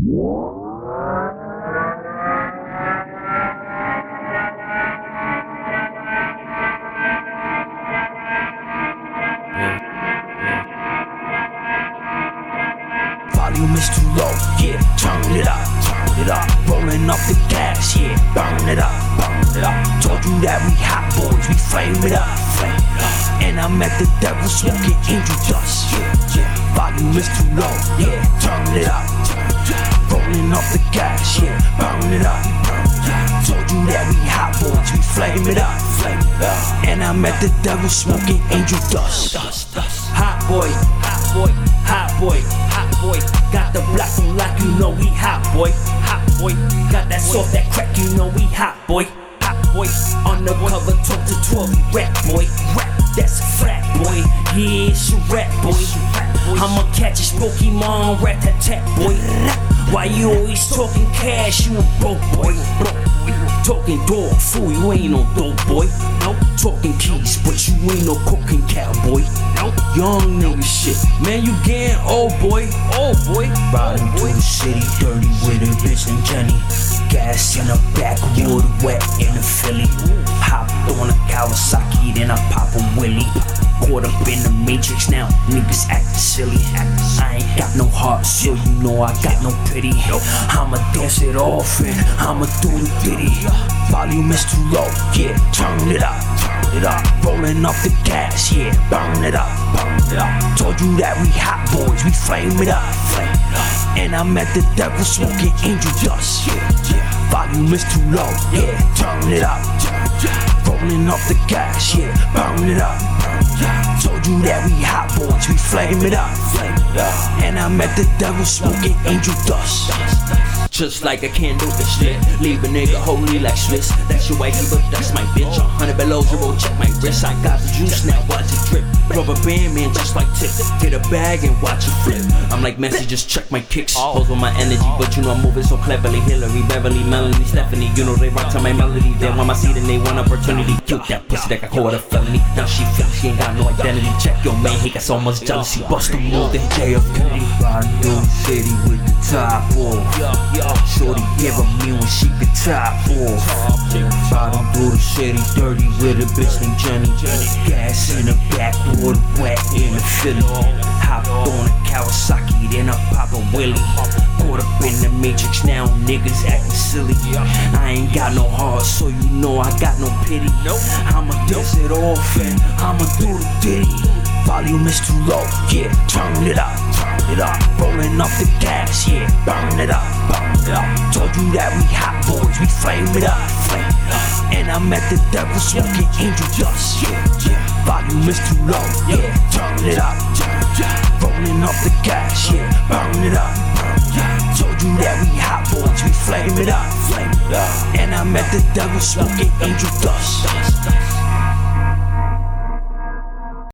Volume is too low, yeah, turn it up, turn it up. Rolling up the gas, yeah, burn it up, burn it up. Told you that we hot boys, we flame it up, flame it up. And I'm at the devil smoking angel dust, yeah, yeah. Volume is too low, yeah, turn it up, up the gas, yeah, burn it up. Told you that we hot boys, we flame it up, flame it up. And I'm at the devil smoking angel dust, dust, dust. Hot boy, hot boy, hot boy, hot boy. Got the black on lock, you know we hot boy, hot boy. Got that soft, that crack, you know we hot boy, hot boy. Undercover, talk to 12, we rap boy, rap. That's a frat boy, yeah, it's a rap boy. I'ma catch his Pokemon, rat tat tat boy. Why you always talking cash? You a broke boy, broke boy. Talking dog fool, you ain't no dope boy. Nope. Talking keys, but you ain't no cooking cowboy. Nope. Young nigga shit, man, you getting old boy, old boy. Riding through the city dirty with a bitch and Jenny. Gas in the backwood, wet in the Philly. Hopped on a Kawasaki, then I pop a Willie. Caught up in the matrix now, niggas acting silly. I ain't got no heart, so you know I got no pity. I'ma dance it off and I'ma do the ditty. Volume is too low, yeah, turn it up, turn it up. Rolling up the gas, yeah, burn it up, burn it up. Told you that we hot boys, we flame it up, flame it up. And I'm at the devil smoking angel dust, yeah, yeah. Volume is too low, yeah, turn it up. Rolling up the gas, yeah, burn it up. Told you that we hot boys, we flame it up. And I met the devil smoking angel dust. Just like a candle, it's lit. Leave a nigga holy like Swiss. That's your wifey, but that's my bitch. A hundred below zero, check my wrist. I got the juice now, watch it drip. Rubber band man, just like tip. Get a bag and watch it flip. I'm like Messi, just check my kicks. Oh. Pose with my energy, but you know I'm moving so cleverly. Hillary, Beverly, Melanie, Stephanie. You know they rock to my melody. They want my seat and they want opportunity. Killed that pussy that got caught a felony. Now she feels she ain't got no identity. Check your man, he got so much jealousy. Bust the move, then JF Riding through the city with the top off. Shorty give a me when she could top off. Riding through the city dirty with a bitch named Jenny. Gas in the back, backwood, wet in the Philly. Hopped on a Kawasaki, then I pop a Willie. Caught up in the matrix now, niggas acting silly. I ain't got no heart, so you know I got no pity. I'ma dance it off and I'ma do the ditty. Volume is too low, yeah, turn it up, turn it up. Rolling up the gas, yeah, burn it up, burn it up. Told you that we hot boys, we flame it up, flame it up. And I'm at the devil smoking angel dust, yeah, yeah. Volume is too low, yeah, turn it up, turn it up. Rolling up the gas, yeah, burn it up, burn it up. Told you that we hot boys, we flame it up, flame it up. And I'm at the devil smoking angel dust. dust, dust.